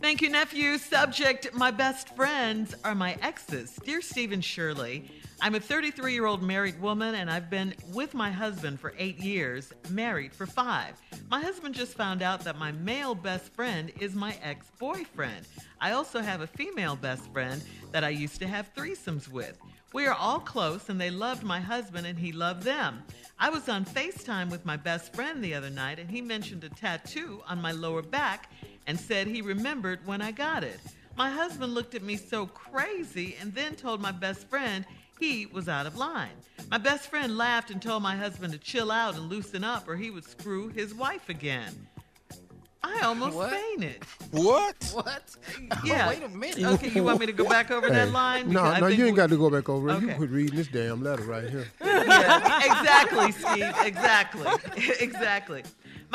Thank you, nephew. Subject My best friends are my exes. Dear Steve and Shirley, I'm a 33 year old married woman and I've been with my husband for eight years, married for five. My husband just found out that my male best friend is my ex boyfriend. I also have a female best friend that I used to have threesomes with. We are all close and they loved my husband and he loved them. I was on FaceTime with my best friend the other night and he mentioned a tattoo on my lower back and said he remembered when I got it. My husband looked at me so crazy and then told my best friend he was out of line. My best friend laughed and told my husband to chill out and loosen up or he would screw his wife again. I almost What? fainted. What? What? Yeah. Oh, wait a minute. Okay, you want me to go back over that line? No, Because I no, think you ain't we- got to go back over it. You Okay. quit reading this damn letter right here. Yeah, exactly, Steve. Exactly. exactly.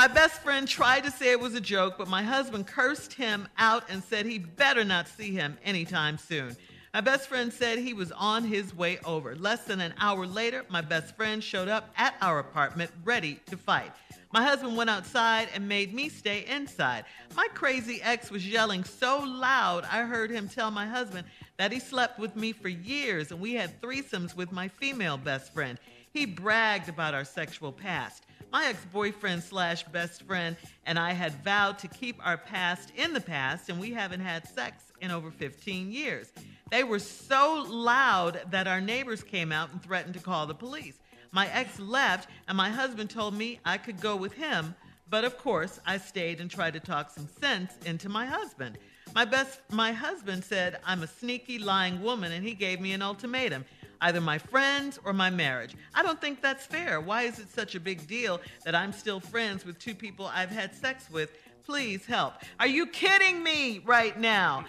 My best friend tried to say it was a joke, but my husband cursed him out and said he better not see him anytime soon. My best friend said he was on his way over. Less than an hour later, my best friend showed up at our apartment ready to fight. My husband went outside and made me stay inside. My crazy ex was yelling so loud, I heard him tell my husband that he slept with me for years and we had threesomes with my female best friend. He bragged about our sexual past. My ex boyfriend slash best friend and I had vowed to keep our past in the past, and we haven't had sex in over 15 years. They were so loud that our neighbors came out and threatened to call the police. My ex left, and my husband told me I could go with him, but of course, I stayed and tried to talk some sense into my husband. My best my husband said I'm a sneaky lying woman and he gave me an ultimatum. Either my friends or my marriage. I don't think that's fair. Why is it such a big deal that I'm still friends with two people I've had sex with? Please help. Are you kidding me right now?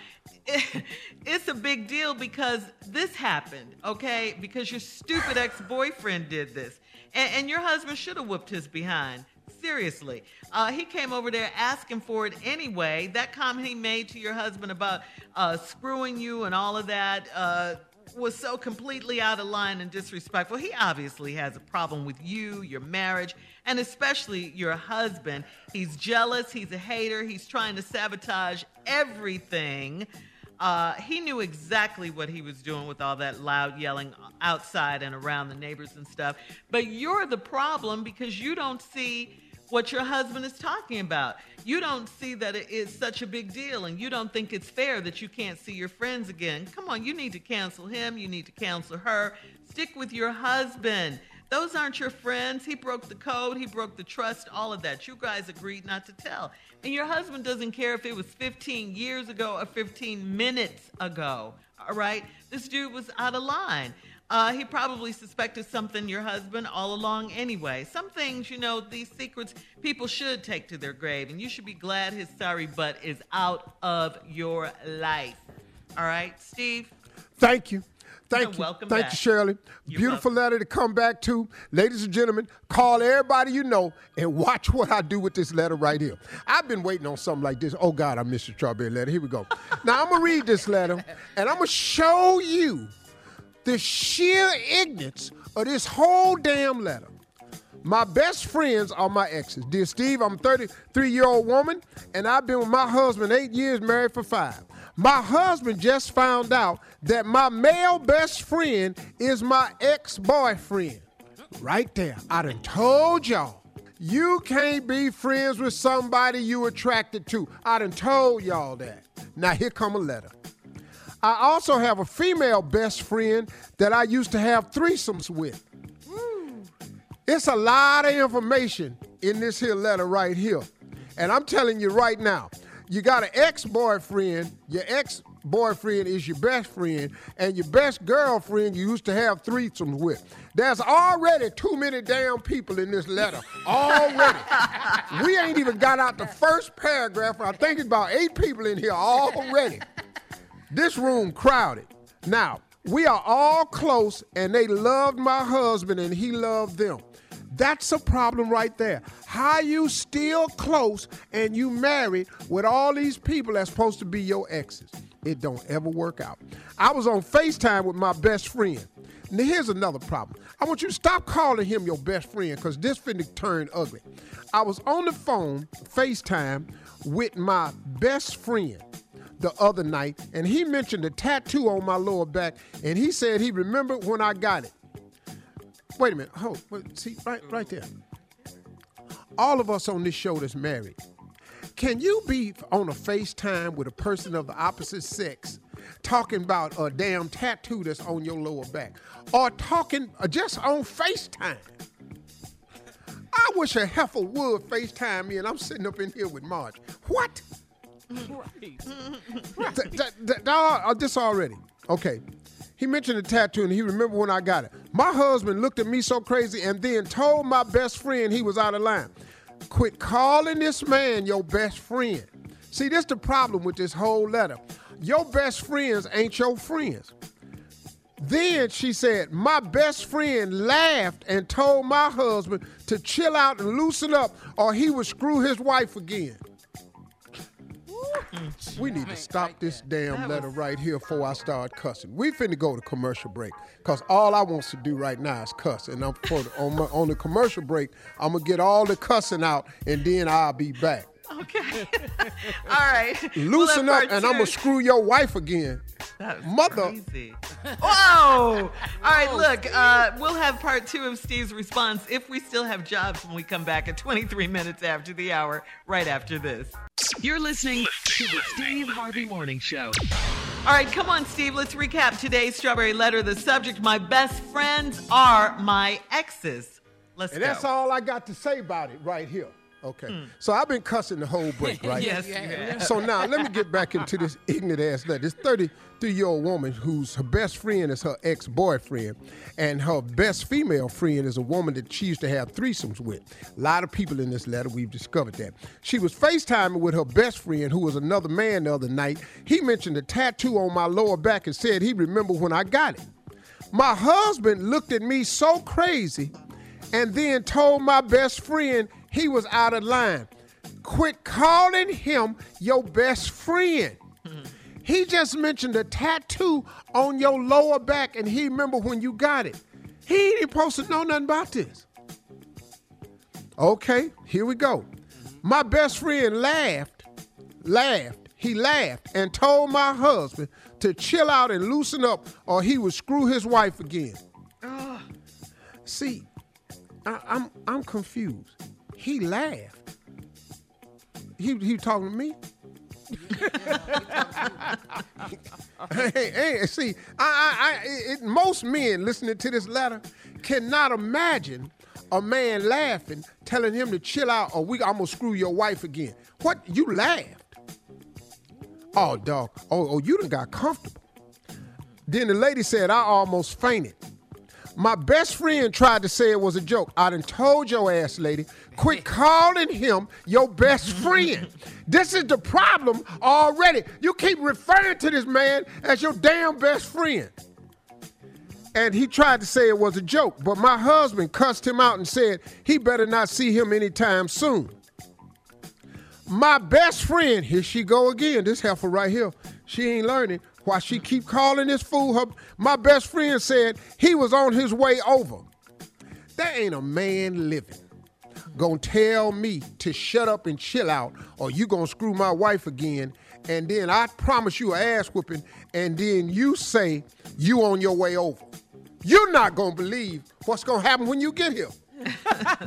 It's a big deal because this happened, okay? Because your stupid ex boyfriend did this. And, and your husband should have whooped his behind. Seriously. Uh, he came over there asking for it anyway. That comment he made to your husband about uh, screwing you and all of that uh, was so completely out of line and disrespectful. He obviously has a problem with you, your marriage, and especially your husband. He's jealous, he's a hater, he's trying to sabotage everything. Uh, he knew exactly what he was doing with all that loud yelling outside and around the neighbors and stuff. But you're the problem because you don't see what your husband is talking about. You don't see that it is such a big deal and you don't think it's fair that you can't see your friends again. Come on, you need to cancel him, you need to cancel her. Stick with your husband. Those aren't your friends. He broke the code, he broke the trust, all of that. You guys agreed not to tell. And your husband doesn't care if it was 15 years ago or 15 minutes ago. All right? This dude was out of line. Uh, he probably suspected something your husband all along anyway. Some things, you know, these secrets people should take to their grave, and you should be glad his sorry butt is out of your life. All right, Steve? Thank you. Thank You're you. welcome Thank back. you, Shirley. You're Beautiful welcome. letter to come back to. Ladies and gentlemen, call everybody you know and watch what I do with this letter right here. I've been waiting on something like this. Oh, God, I missed the strawberry letter. Here we go. now, I'm going to read this letter and I'm going to show you the sheer ignorance of this whole damn letter. My best friends are my exes. Dear Steve, I'm a 33 year old woman, and I've been with my husband eight years, married for five. My husband just found out that my male best friend is my ex boyfriend. Right there. I done told y'all. You can't be friends with somebody you attracted to. I done told y'all that. Now here come a letter. I also have a female best friend that I used to have threesomes with. It's a lot of information in this here letter right here. And I'm telling you right now, you got an ex-boyfriend, your ex-boyfriend is your best friend, and your best girlfriend you used to have threesomes with. There's already too many damn people in this letter. Already. we ain't even got out the first paragraph. I think it's about eight people in here already. This room crowded. Now, We are all close, and they loved my husband, and he loved them. That's a problem right there. How you still close and you married with all these people that's supposed to be your exes? It don't ever work out. I was on FaceTime with my best friend. Now here's another problem. I want you to stop calling him your best friend because this finna turn ugly. I was on the phone, FaceTime, with my best friend the other night, and he mentioned a tattoo on my lower back, and he said he remembered when I got it. Wait a minute. Hold. Wait, see, right, right there. All of us on this show that's married. Can you be on a FaceTime with a person of the opposite sex talking about a damn tattoo that's on your lower back? Or talking uh, just on FaceTime? I wish a heifer would FaceTime me and I'm sitting up in here with Marge. What? Right. uh, this already. Okay. He mentioned the tattoo and he remembered when I got it. My husband looked at me so crazy and then told my best friend he was out of line. Quit calling this man your best friend. See, this the problem with this whole letter. Your best friends ain't your friends. Then she said, My best friend laughed and told my husband to chill out and loosen up or he would screw his wife again. We need to stop this damn letter right here before I start cussing. We finna go to commercial break because all I wants to do right now is cuss. And I'm for the, on, my, on the commercial break, I'm gonna get all the cussing out and then I'll be back. Okay. All right. Loosen we'll up, and I'm gonna screw your wife again. Mother. Crazy. Whoa! All right, look, uh, we'll have part two of Steve's response if we still have jobs when we come back at 23 minutes after the hour, right after this. You're listening to the Steve Harvey Morning Show. All right, come on, Steve. Let's recap today's Strawberry Letter. The subject My best friends are my exes. Let's and go. that's all I got to say about it right here. Okay. Mm. So I've been cussing the whole break, right? yes, yeah. So now let me get back into this ignorant ass letter. This 33 year old woman whose her best friend is her ex boyfriend, and her best female friend is a woman that she used to have threesomes with. A lot of people in this letter, we've discovered that. She was FaceTiming with her best friend, who was another man the other night. He mentioned a tattoo on my lower back and said he remembered when I got it. My husband looked at me so crazy and then told my best friend he was out of line. Quit calling him your best friend. He just mentioned a tattoo on your lower back, and he remember when you got it. He ain't supposed to know nothing about this. Okay, here we go. My best friend laughed, laughed, he laughed, and told my husband to chill out and loosen up, or he would screw his wife again. See, I, I'm I'm confused. He laughed. He he talking to me. hey, hey, see, I, I, I it, most men listening to this letter cannot imagine a man laughing, telling him to chill out, or we, I'm gonna screw your wife again. What? You laughed? Oh, dog. Oh, oh, you done got comfortable. Then the lady said, I almost fainted. My best friend tried to say it was a joke. I done told your ass, lady, quit calling him your best friend. This is the problem already. You keep referring to this man as your damn best friend. And he tried to say it was a joke, but my husband cussed him out and said he better not see him anytime soon. My best friend, here she go again, this heifer right here, she ain't learning. Why she keep calling this fool her? My best friend said he was on his way over. That ain't a man living. Gonna tell me to shut up and chill out, or you gonna screw my wife again, and then I promise you a ass whooping, and then you say you on your way over. You're not gonna believe what's gonna happen when you get here.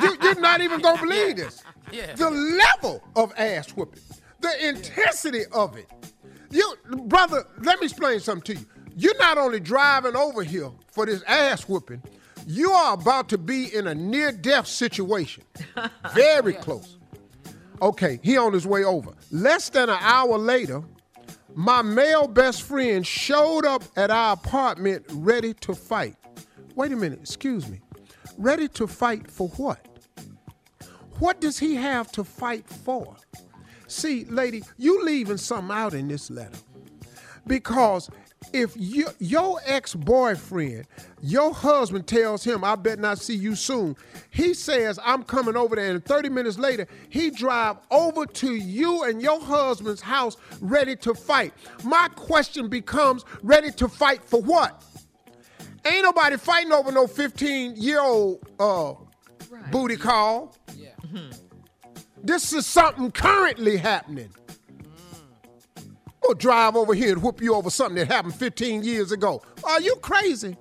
you, are not even gonna believe this. Yeah. The level of ass whooping, the intensity of it. You, brother, let me explain something to you. You're not only driving over here for this ass whooping, you are about to be in a near death situation. Very close. Okay, he on his way over. Less than an hour later, my male best friend showed up at our apartment ready to fight. Wait a minute, excuse me. Ready to fight for what? What does he have to fight for? See, lady, you leaving something out in this letter. Because if you, your ex-boyfriend, your husband tells him, I bet not see you soon, he says, I'm coming over there, and 30 minutes later, he drive over to you and your husband's house ready to fight. My question becomes, ready to fight for what? Ain't nobody fighting over no 15-year-old uh, booty call. Yeah. This is something currently happening. Or drive over here and whoop you over something that happened 15 years ago. Are you crazy?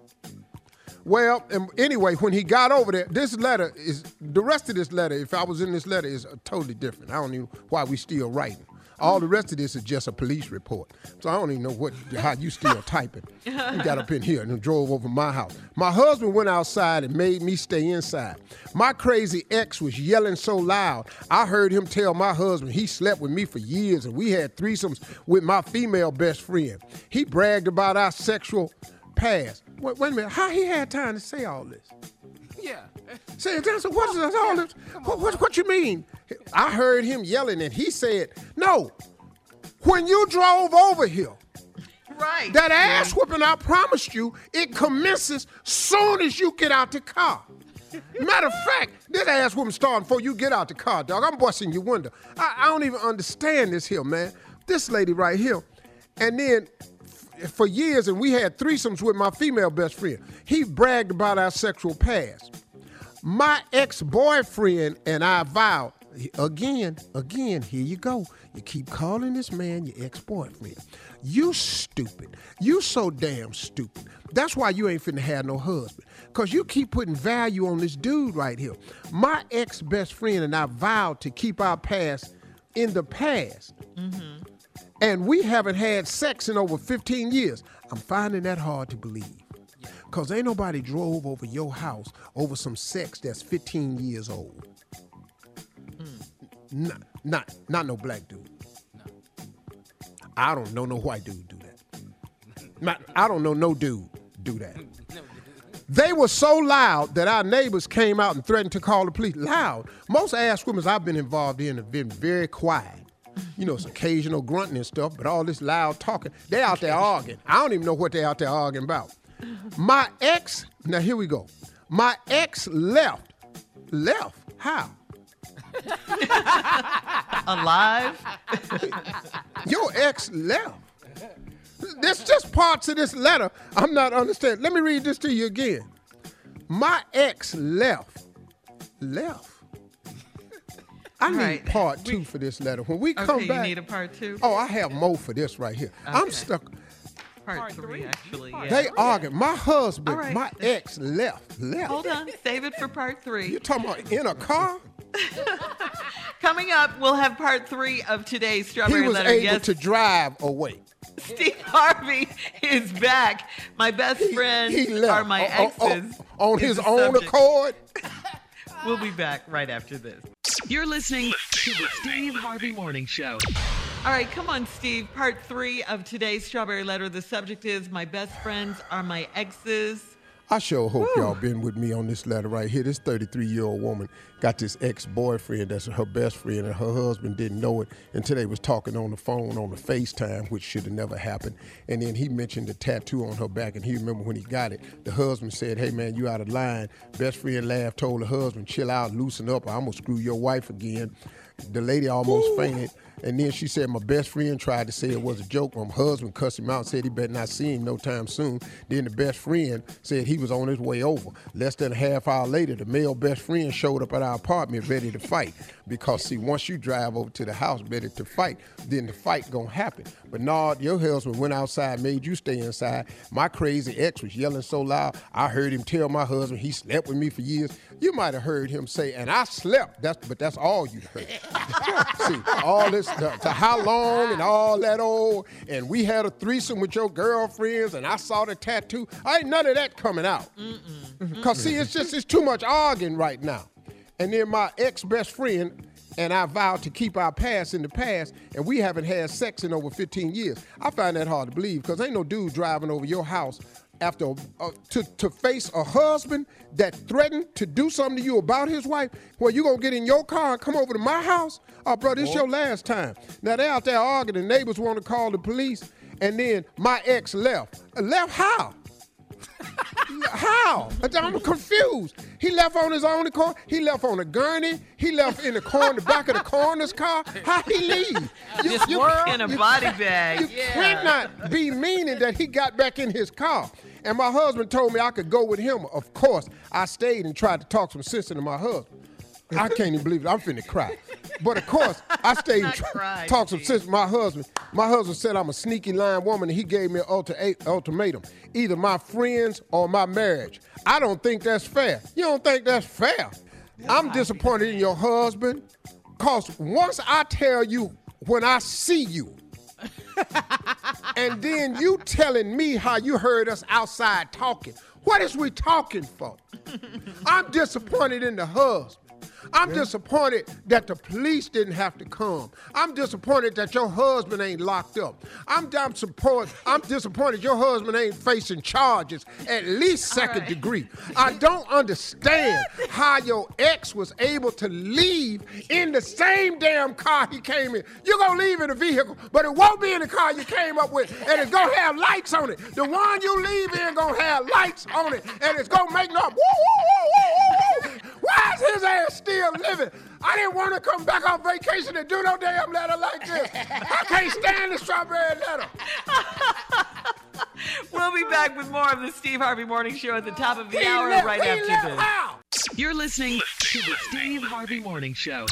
Well, and anyway, when he got over there, this letter is the rest of this letter. If I was in this letter, is totally different. I don't know why we still writing. All the rest of this is just a police report. So I don't even know what how you still typing. You got up in here and drove over my house. My husband went outside and made me stay inside. My crazy ex was yelling so loud, I heard him tell my husband he slept with me for years and we had threesomes with my female best friend. He bragged about our sexual past. Wait, wait a minute, how he had time to say all this? Yeah. Say, what is all this? What, what, what you mean? I heard him yelling, and he said, "No, when you drove over here, Right. that ass whooping I promised you, it commences soon as you get out the car." Matter of fact, this ass whooping starting before you get out the car, dog. I'm busting your window. I, I don't even understand this here, man. This lady right here, and then for years, and we had threesomes with my female best friend. He bragged about our sexual past. My ex-boyfriend and I vowed again, again, here you go. You keep calling this man your ex-boyfriend. You stupid. You so damn stupid. That's why you ain't finna have no husband. Cause you keep putting value on this dude right here. My ex-best friend and I vowed to keep our past in the past. Mm-hmm. And we haven't had sex in over 15 years. I'm finding that hard to believe. Cause ain't nobody drove over your house over some sex that's 15 years old. Hmm. Not, not, not no black dude. I don't know no white dude do that. Not, I don't know no dude do that. They were so loud that our neighbors came out and threatened to call the police. Loud. Most ass women I've been involved in have been very quiet. You know, it's occasional grunting and stuff, but all this loud talking, they out there arguing. I don't even know what they out there arguing about. My ex, now here we go. My ex left. Left? How? Alive. Your ex left. There's just parts of this letter I'm not understanding. Let me read this to you again. My ex left. Left. I need Right. part two for this letter. When we come Okay, you back. need a part two? Oh, I have more for this right here. I'm stuck. Part three, actually. Yeah. They arguing. My husband, All right. my ex left. Left. Hold on. Save it for part three. You three. talking about in a car? Coming up, we'll have part three of today's strawberry letter. He was Letter. able yes, to drive away. Steve Harvey is back. My best friends He left are my on- on- exes. on his own subject. accord. We'll be back right after this. You're listening to the Steve Harvey Morning Show. All right, come on, Steve. Part three of today's Strawberry Letter. The subject is My best friends are my exes. I sure hope y'all been with me on this letter right here. This 33 year old woman got this ex boyfriend that's her best friend, and her husband didn't know it until they was talking on the phone on the FaceTime, which should have never happened. And then he mentioned the tattoo on her back, and he remembered when he got it. The husband said, "Hey man, you out of line." Best friend laughed, told the husband, "Chill out, loosen up, or I'm gonna screw your wife again." The lady almost fainted. And then she said, My best friend tried to say it was a joke. My husband cussed him out and said he better not see him no time soon. Then the best friend said he was on his way over. Less than a half hour later, the male best friend showed up at our apartment ready to fight. Because, see, once you drive over to the house ready to fight, then the fight gonna happen. But no, your husband went outside, made you stay inside. My crazy ex was yelling so loud, I heard him tell my husband he slept with me for years. You might have heard him say, and I slept. That's but that's all you heard. See, all this to, to how long and all that old, and we had a threesome with your girlfriends, and I saw the tattoo. I ain't none of that coming out. Cause see, it's just it's too much arguing right now. And then my ex best friend and I vowed to keep our past in the past, and we haven't had sex in over 15 years. I find that hard to believe because ain't no dude driving over your house after uh, to to face a husband that threatened to do something to you about his wife. Well, you gonna get in your car and come over to my house? Oh, bro, this your last time. Now they out there arguing. The neighbors want to call the police. and then my ex left. Left how? How? I'm confused. He left on his own car. He left on a gurney. He left in the corner, the back of the coroner's car. How he leave? You, This world in a body bag. You cannot be meaning that he got back in his car. And my husband told me I could go with him. Of course, I stayed and tried to talk some sense into my husband. I can't even believe it. I'm finna cry. But of course, I stayed and Not tr- talked some sense my husband. My husband said I'm a sneaky lying woman, and he gave me an ulti- ultimatum: either my friends or my marriage. I don't think that's fair. You don't think that's fair? I'm disappointed in your husband, cause once I tell you when I see you, and then you telling me how you heard us outside talking. What is we talking for? I'm disappointed in the husband. I'm disappointed that the police didn't have to come. I'm disappointed that your husband ain't locked up. I'm, I'm, support, I'm disappointed your husband ain't facing charges, at least second right. degree. I don't understand how your ex was able to leave in the same damn car he came in. You're gonna leave in a vehicle, but it won't be in the car you came up with, and it's gonna have lights on it. The one you leave in gonna have lights on it, and it's gonna make no woo woo woo woo woo woo. Why is his ass still living? I didn't want to come back on vacation and do no damn letter like this. I can't stand the strawberry letter. We'll be back with more of the Steve Harvey Morning Show at the top of the He hour left- right after left this. out. You're listening to the Steve Harvey Morning Show.